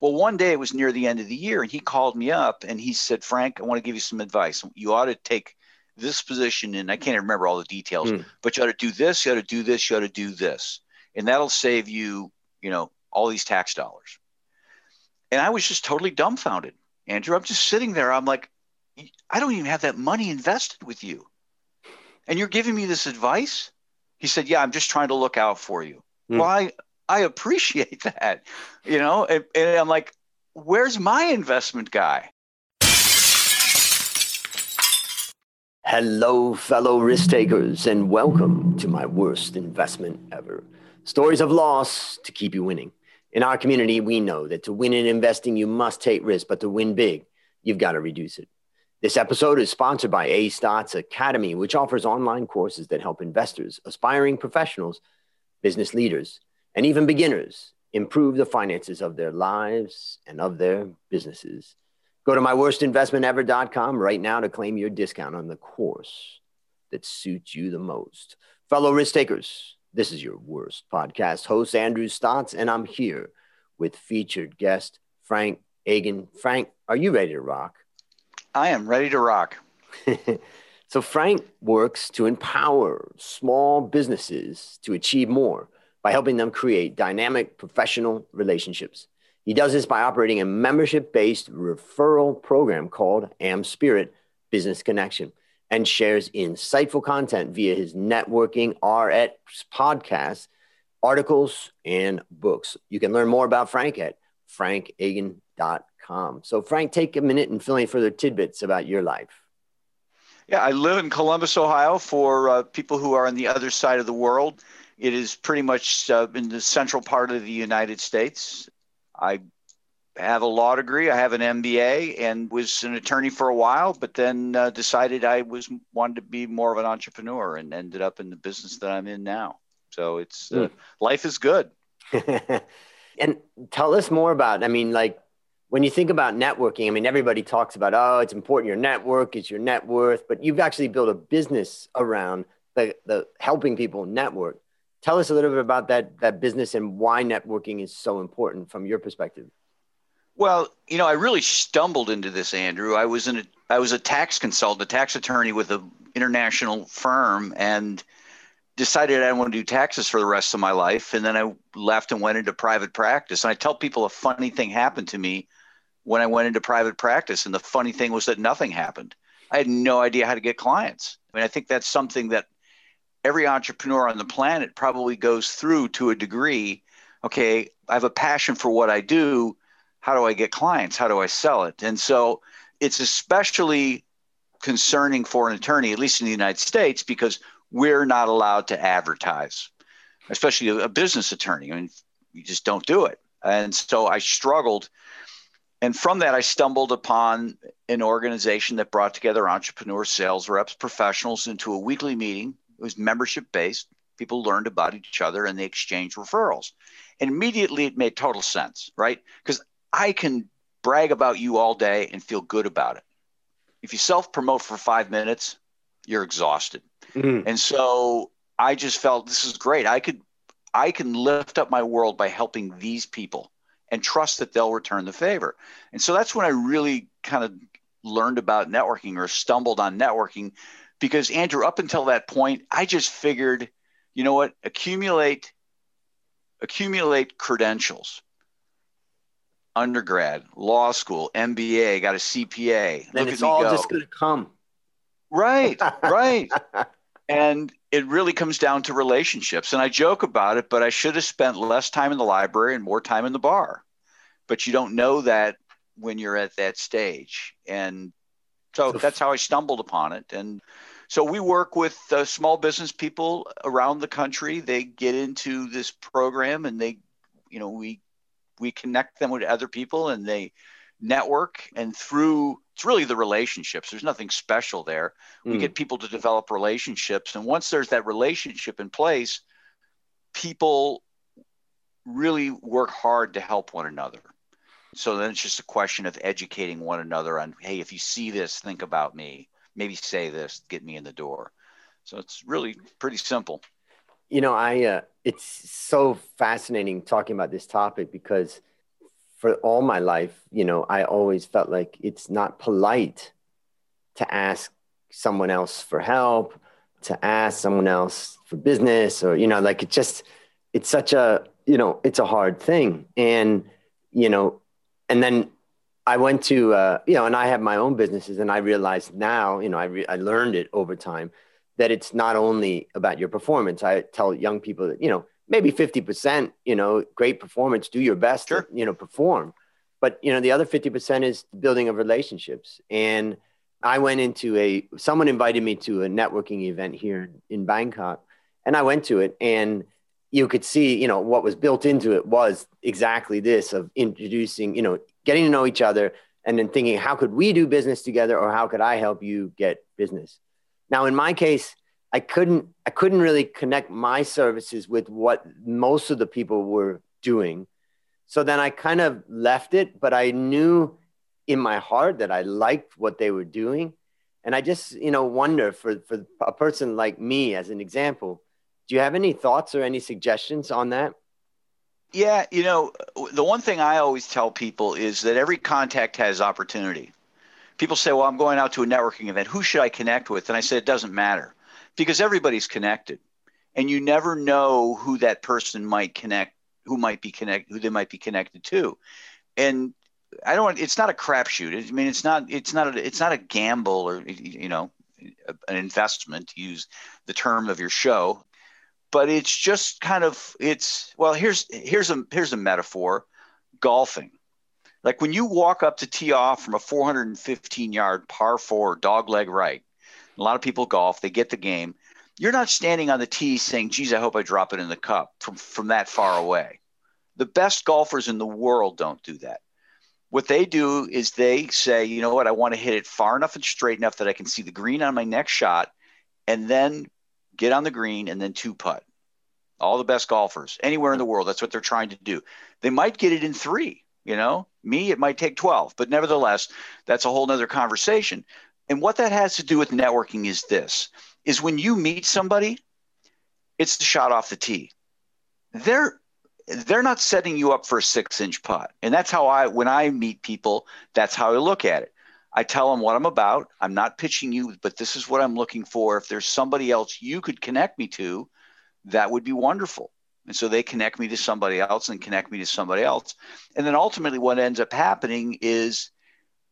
Well, one day it was near the end of the year, and he called me up and he said, Frank, I want to give you some advice. You ought to take this position, and I can't remember all the details, mm. but you ought to do this, you ought to do this, you ought to do this. And that'll save you, you know, all these tax dollars. And I was just totally dumbfounded. Andrew, I'm just sitting there. I'm like, I don't even have that money invested with you. And you're giving me this advice? He said, Yeah, I'm just trying to look out for you. Mm. Well, I, I appreciate that, you know, and, and I'm like, where's my investment guy? Hello, fellow risk takers, and welcome to my worst investment ever. Stories of loss to keep you winning. In our community, we know that to win in investing, you must take risk, but to win big, you've got to reduce it. This episode is sponsored by A Stotz Academy, which offers online courses that help investors, aspiring professionals, business leaders, and even beginners improve the finances of their lives and of their businesses. Go to myworstinvestmentever.com right now to claim your discount on the course that suits you the most. Fellow risk takers, this is your worst podcast host, Andrew Stotz, and I'm here with featured guest Frank Agin. Frank, are you ready to rock? I am ready to rock. so, Frank works to empower small businesses to achieve more by helping them create dynamic professional relationships. He does this by operating a membership based referral program called AmSpirit Business Connection and shares insightful content via his networking RX podcast, articles, and books. You can learn more about Frank at frankagin.com. So, Frank, take a minute and fill in further tidbits about your life. Yeah, I live in Columbus, Ohio for uh, people who are on the other side of the world. It is pretty much uh, in the central part of the United States. I have a law degree. I have an MBA and was an attorney for a while, but then uh, decided I was wanted to be more of an entrepreneur and ended up in the business that I'm in now. So it's uh, mm. life is good. and tell us more about. I mean, like when you think about networking. I mean, everybody talks about oh, it's important. Your network is your net worth, but you've actually built a business around the the helping people network. Tell us a little bit about that that business and why networking is so important from your perspective. Well, you know, I really stumbled into this, Andrew. I was in a I was a tax consultant, a tax attorney with an international firm, and decided I want to do taxes for the rest of my life. And then I left and went into private practice. And I tell people a funny thing happened to me when I went into private practice. And the funny thing was that nothing happened. I had no idea how to get clients. I mean, I think that's something that every entrepreneur on the planet probably goes through to a degree. Okay, I have a passion for what I do. How do I get clients? How do I sell it? And so it's especially concerning for an attorney, at least in the United States, because we're not allowed to advertise, especially a, business attorney. I mean, you just don't do it. And so I struggled. And from that, I stumbled upon an organization that brought together entrepreneurs, sales reps, professionals into a weekly meeting it was membership based. People learned about each other and they exchanged referrals. And immediately it made total sense, right? Because I can brag about you all day and feel good about it. If you self promote for five minutes, you're exhausted. Mm-hmm. And so I just felt this is great. I could I can lift up my world by helping these people and trust that they'll return the favor. And so that's when I really kind of learned about networking or stumbled on networking because Andrew, up until that point, I just figured, you know what, accumulate, accumulate credentials. Undergrad, law school, MBA, got a CPA. Then Look it's all go. just going to come. Right, right. and it really comes down to relationships. And I joke about it, but I should have spent less time in the library and more time in the bar. But you don't know that when you're at that stage. And so that's how I stumbled upon it. And so we work with uh, small business people around the country. They get into this program and they, you know, we we connect them with other people and they network and through it's really the relationships there's nothing special there we mm. get people to develop relationships and once there's that relationship in place people really work hard to help one another so then it's just a question of educating one another on hey if you see this think about me maybe say this, get me in the door. So it's really pretty simple. You know, I uh, it's so fascinating talking about this topic because for all my life, you know, I always felt like it's not polite to ask someone else for help, to ask someone else for business, or, you know, like it just, it's such a, you know, it's a hard thing. And, you know, and then I went to, uh, you know, and I have my own businesses, and I realized now, you know, I, re- I learned it over time that it's not only about your performance. I tell young people that, you know, maybe 50%, you know, great performance, do your best, sure. to, you know, perform. But, you know, the other 50% is building of relationships. And I went into a, someone invited me to a networking event here in Bangkok and I went to it and you could see, you know, what was built into it was exactly this of introducing, you know, getting to know each other and then thinking, how could we do business together or how could I help you get business? Now, in my case, I couldn't I couldn't really connect my services with what most of the people were doing. So then I kind of left it, but I knew in my heart that I liked what they were doing. And I just, you know, wonder for, for a person like me as an example, do you have any thoughts or any suggestions on that? Yeah, you know, the one thing I always tell people is that every contact has opportunity. People say, well, I'm going out to a networking event. Who should I connect with? And I said, it doesn't matter because everybody's connected and you never know who that person might connect who might be connect who they might be connected to and i don't it's not a crapshoot i mean it's not it's not a, it's not a gamble or you know an investment use the term of your show but it's just kind of it's well here's here's a here's a metaphor golfing like when you walk up to tee off from a 415 yard par four dog leg right a lot of people golf, they get the game. You're not standing on the tee saying, geez, I hope I drop it in the cup from, from that far away. The best golfers in the world don't do that. What they do is they say, you know what, I want to hit it far enough and straight enough that I can see the green on my next shot and then get on the green and then two putt. All the best golfers anywhere in the world, that's what they're trying to do. They might get it in three, you know, me, it might take 12, but nevertheless, that's a whole nother conversation. And what that has to do with networking is this is when you meet somebody, it's the shot off the tee. They're they're not setting you up for a six inch putt. And that's how I when I meet people, that's how I look at it. I tell them what I'm about. I'm not pitching you, but this is what I'm looking for. If there's somebody else you could connect me to, that would be wonderful. And so they connect me to somebody else and connect me to somebody else. And then ultimately, what ends up happening is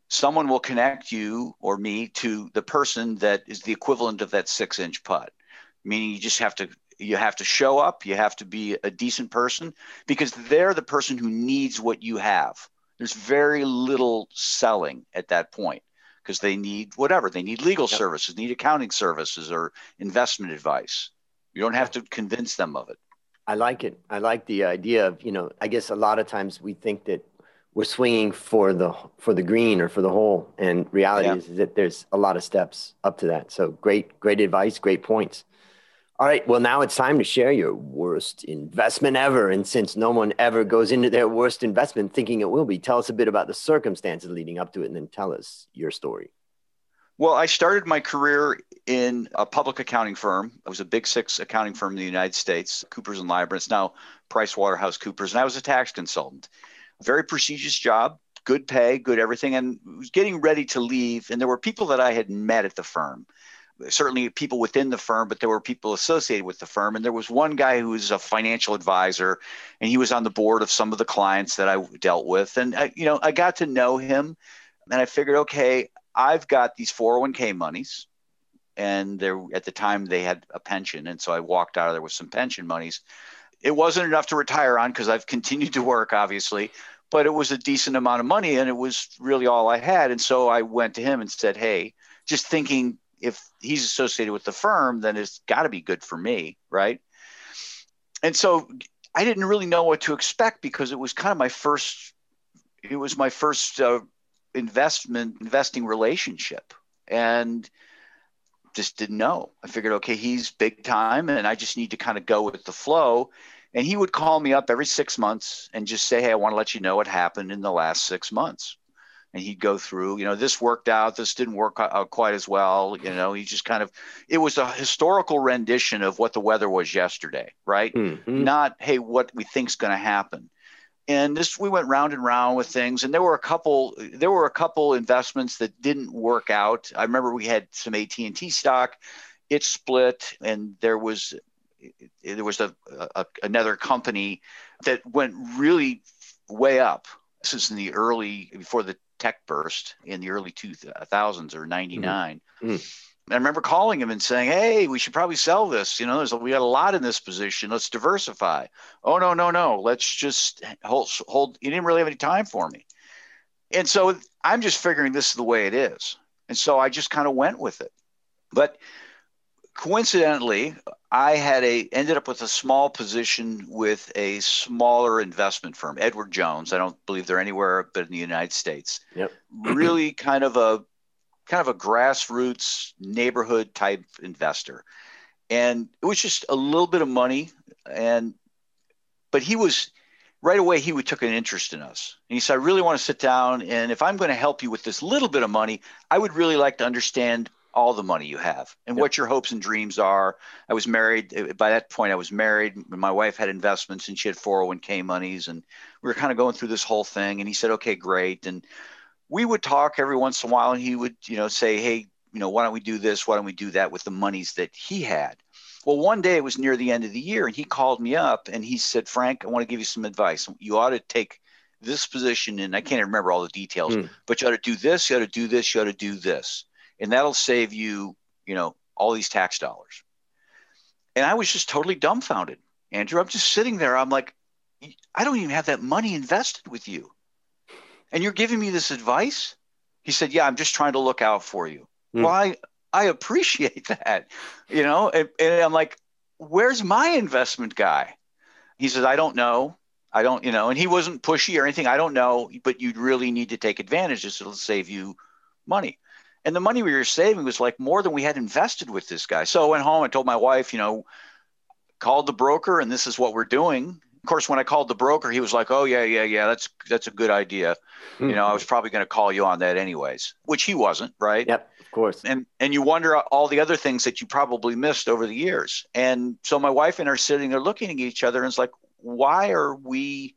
someone will connect you or me to the person that is the equivalent of that six inch putt meaning you just have to you have to show up you have to be a decent person because they're the person who needs what you have there's very little selling at that point because they need whatever. They need legal yep. services need accounting services or investment advice. You don't have to convince them of it. I like it. I like the idea of you know i guess a lot of times we think that we're swinging for the for the green or for the hole and reality yeah. is, is, that there's a lot of steps up to that. So great great advice great points all right well now it's time to share your worst investment ever. And since no one ever goes into their worst investment thinking it will be tell us a bit about the circumstances leading up to it and then tell us your story. Well i started my career in a public accounting firm. It was a big six accounting firm in the united states coopers and lybrand price waterhouse coopers and i was a tax consultant. Very prestigious job, good pay, good everything, and was getting ready to leave. And there were people that I had met at the firm, certainly people within the firm, but there were people associated with the firm. And there was one guy who was a financial advisor, and he was on the board of some of the clients that I dealt with. And I, you know, I got to know him, and I figured, okay, I've got these 401k monies and there at the time they had a pension and so i walked out of there with some pension monies it wasn't enough to retire on because I've continued to work, obviously, but it was a decent amount of money and it was really all I had. And so I went to him and said, Hey, just thinking if he's associated with the firm, then it's got to be good for me. Right. And so I didn't really know what to expect because it was kind of my first, it was my first uh, investment, investing relationship. And just didn't know. I figured, okay, he's big time and I just need to kind of go with the flow. And he would call me up every six months and just say, hey, I want to let you know what happened in the last six months. And he'd go through, you know, this worked out, this didn't work out quite as well. You know, he just kind of, it was a historical rendition of what the weather was yesterday, right? Mm-hmm. Not, hey, what we think's going to happen. and this we went round and round with things and there were a couple there were a couple investments that didn't work out i remember we had some at&t stock it split and there was there was a, a another company that went really way up this is in the early before the tech burst in the early 2000s or 99 mm-hmm. mm I remember calling him and saying, "Hey, we should probably sell this. You know, there's a, we got a lot in this position. Let's diversify." Oh no, no, no. Let's just hold. Hold. He didn't really have any time for me, and so I'm just figuring this is the way it is, and so I just kind of went with it. But coincidentally, I had a ended up with a small position with a smaller investment firm, Edward Jones. I don't believe they're anywhere but in the United States. Yep. really kind of a kind of a grassroots neighborhood type investor. And it was just a little bit of money. And, but he was right away, he would took an interest in us. And he said, I really want to sit down. And if I'm going to help you with this little bit of money, I would really like to understand all the money you have and yep. what your hopes and dreams are. I was married. By that point, I was married. My wife had investments and she had 401k monies. And we were kind of going through this whole thing. And he said, okay, great. And we would talk every once in a while and he would, you know, say, Hey, you know, why don't we do this? Why don't we do that with the monies that he had? Well, one day it was near the end of the year and he called me up and he said, Frank, I want to give you some advice. You ought to take this position and I can't remember all the details, mm. but you ought to do this, you ought to do this, you ought to do this. And that'll save you, you know, all these tax dollars. And I was just totally dumbfounded. Andrew, I'm just sitting there. I'm like, I don't even have that money invested with you and you're giving me this advice? He said, Yeah, I'm just trying to look out for you. Mm. Well, I, I appreciate that, you know, and, and I'm like, Where's my investment guy? He says, I don't know. I don't, you know, and he wasn't pushy or anything. I don't know, but you'd really need to take advantage. This will save you money. And the money we were saving was like more than we had invested with this guy. So I went home and told my wife, you know, called the broker and this is what we're doing of course, when I called the broker, he was like, "Oh yeah, yeah, yeah, that's that's a good idea." Mm-hmm. You know, I was probably going to call you on that anyways, which he wasn't, right? Yep, of course. And and you wonder all the other things that you probably missed over the years. And so my wife and I are sitting there looking at each other, and it's like, why are we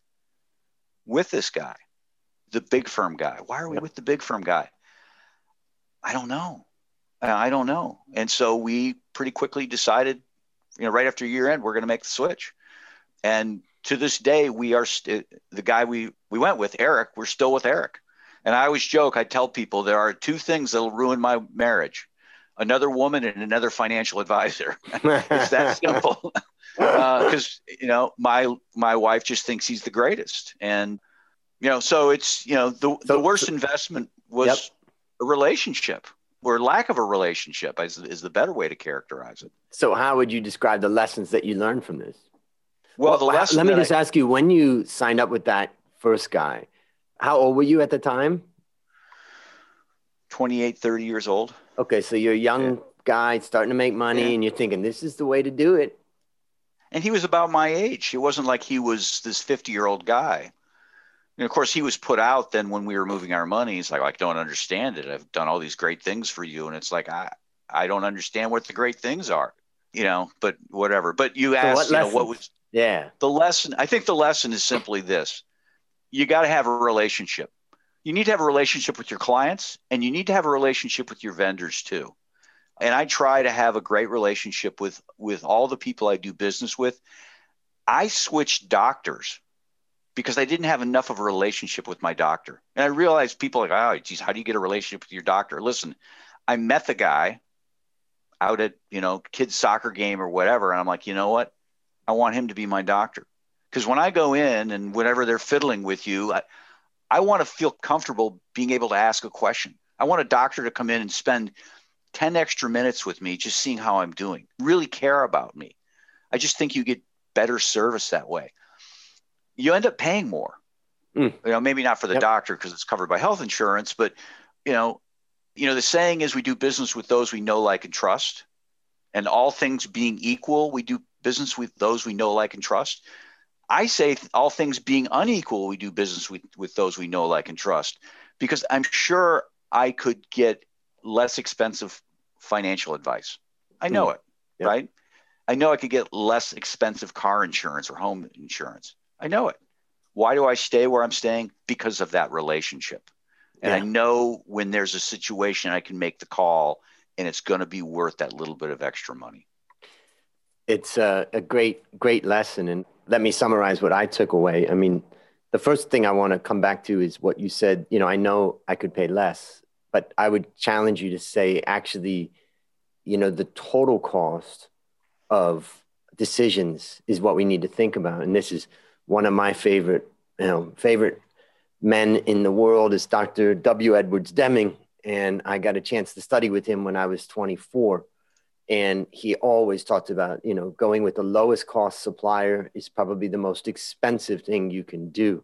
with this guy, the big firm guy? Why are we yep. with the big firm guy? I don't know. I don't know. And so we pretty quickly decided, you know, right after year end, we're going to make the switch. And to this day, we are st- the guy we we went with, Eric. We're still with Eric, and I always joke. I tell people there are two things that'll ruin my marriage: another woman and another financial advisor. it's that simple. Because uh, you know, my my wife just thinks he's the greatest, and you know, so it's you know the so, the worst so, investment was yep. A relationship or lack of a relationship is, is the better way to characterize it. So, how would you describe the lessons that you learned from this? Well, the lesson. Let me just I, ask you: when you signed up with that first guy, how old were you at the time? 28, 30 years old. Okay, so you're a young yeah. guy starting to make money, yeah. and you're thinking this is the way to do it. And he was about my age. It wasn't like he was this 50 year old guy. And of course, he was put out then when we were moving our money. He's like, I don't understand it. I've done all these great things for you. And it's like, I, I don't understand what the great things are, you know, but whatever. But you asked, so you know, what was, yeah. The lesson, I think the lesson is simply this you got to have a relationship. You need to have a relationship with your clients and you need to have a relationship with your vendors too. And I try to have a great relationship with with all the people I do business with. I switched doctors because I didn't have enough of a relationship with my doctor. And I realized people like, oh, geez, how do you get a relationship with your doctor? Listen, I met the guy out at, you know, kids soccer game or whatever. And I'm like, you know what? I want him to be my doctor. Because when I go in and whenever they're fiddling with you, I, I want to feel comfortable being able to ask a question. I want a doctor to come in and spend 10 extra minutes with me, just seeing how I'm doing, really care about me. I just think you get better service that way. You end up paying more. Mm. You know, maybe not for the yep. doctor because it's covered by health insurance, but you know, you know, the saying is we do business with those we know, like, and trust. And all things being equal, we do business with those we know, like, and trust. I say all things being unequal, we do business with, with those we know, like, and trust, because I'm sure I could get less expensive financial advice. I know mm. it, yep. right? I know I could get less expensive car insurance or home insurance. I know it. Why do I stay where I'm staying? Because of that relationship. And yeah. I know when there's a situation, I can make the call and it's going to be worth that little bit of extra money. It's a, a great, great lesson. And let me summarize what I took away. I mean, the first thing I want to come back to is what you said. You know, I know I could pay less, but I would challenge you to say, actually, you know, the total cost of decisions is what we need to think about. And this is one of my favorite, you know, favorite men in the world is Dr. W. Edwards Deming. And I got a chance to study with him when I was 24. And he always talked about, you know, going with the lowest cost supplier is probably the most expensive thing you can do.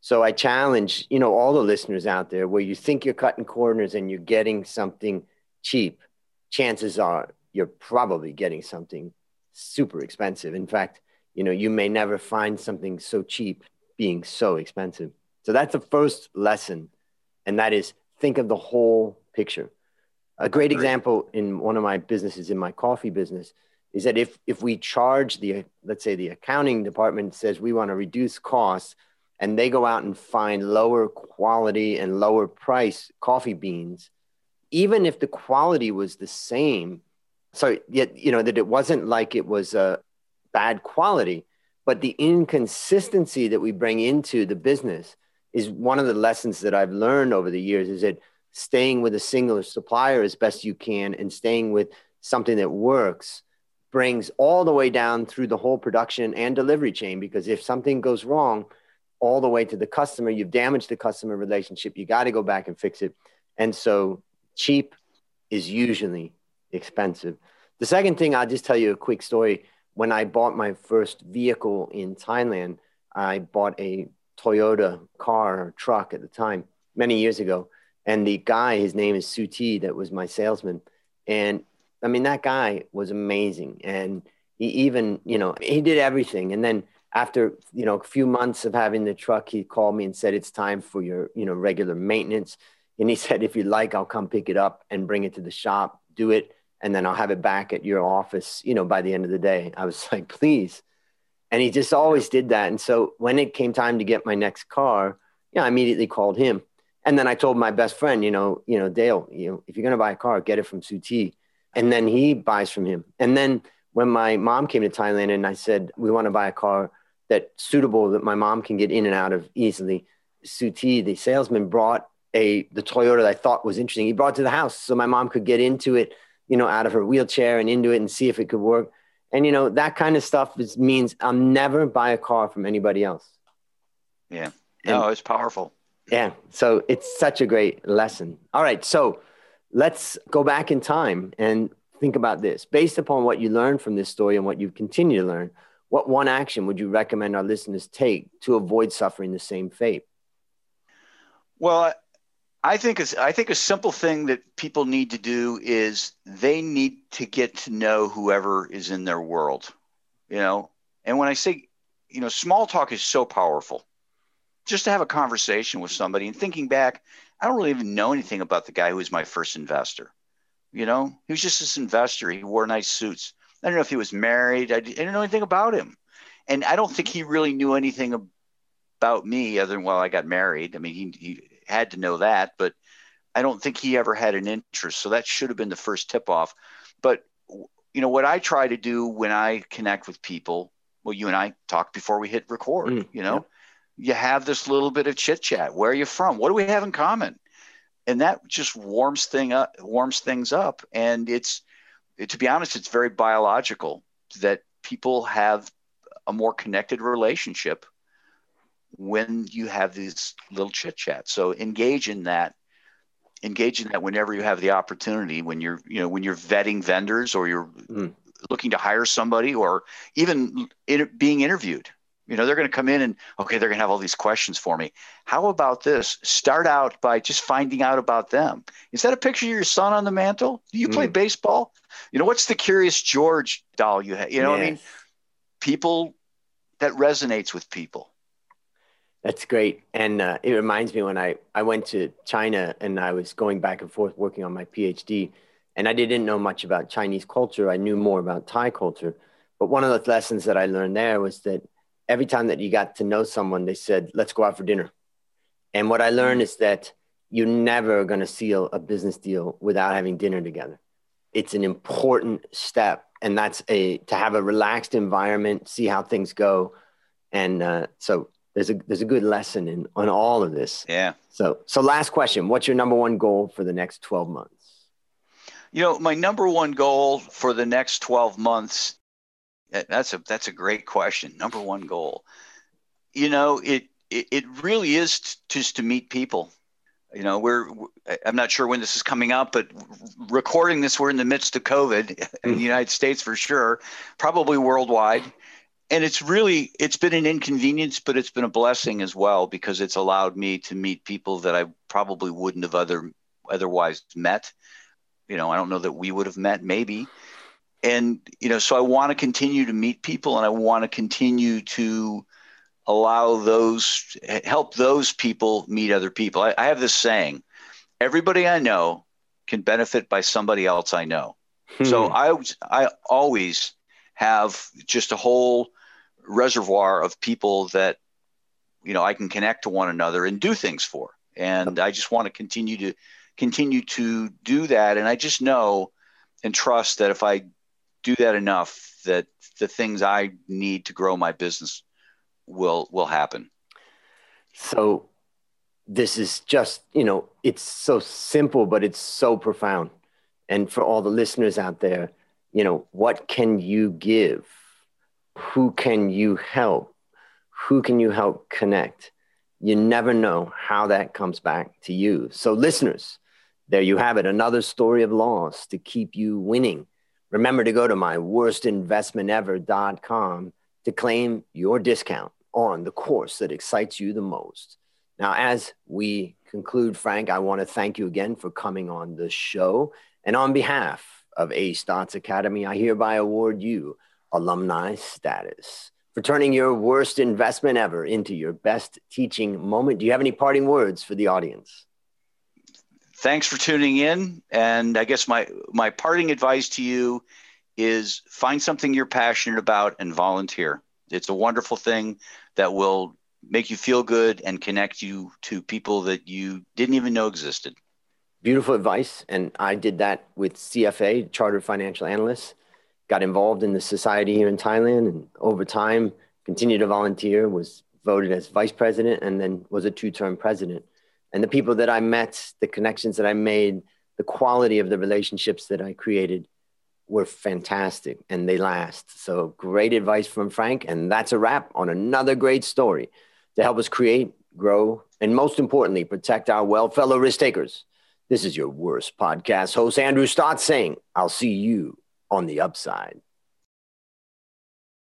So I challenge, you know, all the listeners out there where you think you're cutting corners and you're getting something cheap, chances are you're probably getting something super expensive. In fact, you know, you may never find something so cheap being so expensive. So that's the first lesson. And that is think of the whole picture. A great example in one of my businesses, in my coffee business, is that if, if we charge the, let's say the accounting department says we want to reduce costs and they go out and find lower quality and lower price coffee beans, even if the quality was the same, so yet, you know, that it wasn't like it was a bad quality, but the inconsistency that we bring into the business is one of the lessons that I've learned over the years is that staying with a single supplier as best you can and staying with something that works brings all the way down through the whole production and delivery chain because if something goes wrong all the way to the customer you've damaged the customer relationship you got to go back and fix it. And so cheap is usually expensive. The second thing i'll just tell you a quick story when i bought my first vehicle in thailand i bought a Toyota car or truck at the time, many years ago. And the guy, his name is Suti, that was my salesman. And I mean, that guy was amazing. And he even, you know, he did everything. And then after, you know, a few months of having the truck, he called me and said, it's time for your, you know, regular maintenance. And he said, if you'd like, I'll come pick it up and bring it to the shop, do it. And then I'll have it back at your office, you know, by the end of the day. I was like, please. And he just always did that. And so when it came time to get my next car, you know, I immediately called him. And then I told my best friend, you know, you know, Dale, you know, if you're gonna buy a car, get it from Suti. And then he buys from him. And then when my mom came to Thailand and I said, we want to buy a car that's suitable that my mom can get in and out of easily, Suti, the salesman, brought a the Toyota that I thought was interesting. He brought it to the house so my mom could get into it, you know, out of her wheelchair and into it and see if it could work. And you know that kind of stuff is, means I'll never buy a car from anybody else. Yeah, no, and, it's powerful. Yeah, so it's such a great lesson. All right, so let's go back in time and think about this. Based upon what you learned from this story and what you continue to learn, what one action would you recommend our listeners take to avoid suffering the same fate? Well, I think it's, I think a simple thing that people need to do is they need to get to know whoever is in their world, you know. And when I say, you know, small talk is so powerful. Just to have a conversation with somebody and thinking back, I don't really even know anything about the guy who was my first investor. You know, he was just this investor. He wore nice suits. I don't know if he was married. I didn't know anything about him, and I don't think he really knew anything about me other than well, I got married. I mean, he, he had to know that, but I don't think he ever had an interest. So that should have been the first tip off. But you know what I try to do when I connect with people. Well, you and I talked before we hit record. Mm, you know, yeah. you have this little bit of chit chat. Where are you from? What do we have in common? And that just warms thing up, warms things up. And it's, to be honest, it's very biological that people have a more connected relationship when you have these little chit chats. So engage in that. Engage in that whenever you have the opportunity. When you're, you know, when you're vetting vendors or you're mm. looking to hire somebody or even in, being interviewed. You know, they're going to come in and okay, they're going to have all these questions for me. How about this? Start out by just finding out about them. Is that a picture of your son on the mantle? Do you mm. play baseball? You know, what's the Curious George doll you have? You know, yes. I mean, people that resonates with people. That's great. And uh, it reminds me when I, I went to China and I was going back and forth working on my PhD, and I didn't know much about Chinese culture. I knew more about Thai culture. But one of the lessons that I learned there was that every time that you got to know someone, they said, let's go out for dinner. And what I learned is that you're never going to seal a business deal without having dinner together. It's an important step. And that's a to have a relaxed environment, see how things go. And uh, so there's a there's a good lesson in on all of this. Yeah. So so last question, what's your number one goal for the next 12 months? You know, my number one goal for the next 12 months that's a that's a great question. Number one goal. You know, it it, it really is t- just to meet people. You know, we're I'm not sure when this is coming out, but recording this, we're in the midst of COVID in the mm. United States for sure, probably worldwide. And it's really it's been an inconvenience, but it's been a blessing as well because it's allowed me to meet people that I probably wouldn't have other otherwise met. You know, I don't know that we would have met maybe and you know so i want to continue to meet people and i want to continue to allow those help those people meet other people I, I, have this saying everybody i know can benefit by somebody else i know hmm. so i i always have just a whole reservoir of people that you know i can connect to one another and do things for and i just want to continue to continue to do that and i just know and trust that if i do that enough that the things I need to grow my business will will happen. So this is just, you know, it's so simple but it's so profound. And for all the listeners out there, you know, what can you give? Who can you help? Who can you help connect? You never know how that comes back to you. So listeners, there you have it, another story of loss to keep you winning Remember to go to my worstinvestmentever.com to claim your discount on the course that excites you the most. Now, as we conclude, Frank, I want to thank you again for coming on the show. And on behalf of A Stotz Academy, I hereby award you alumni status for turning your worst investment ever into your best teaching moment. Do you have any parting words for the audience? thanks for tuning in. And I guess my my parting advice to you is find something you're passionate about and volunteer. It's a wonderful thing that will make you feel good and connect you to people that you didn't even know existed. Beautiful advice. And I did that with CFA, Chartered Financial Analyst. Got involved in the society here in Thailand and over time continued to volunteer, was voted as vice president, and then was a two term president and the people that I met, the connections that I made, the quality of the relationships that I created were fantastic and they last. So great advice from Frank. And that's a wrap on another great story to help us create, grow, and most importantly, protect our well fellow risk takers. This is your worst podcast host, Andrew Stotz, saying, I'll see you on the upside.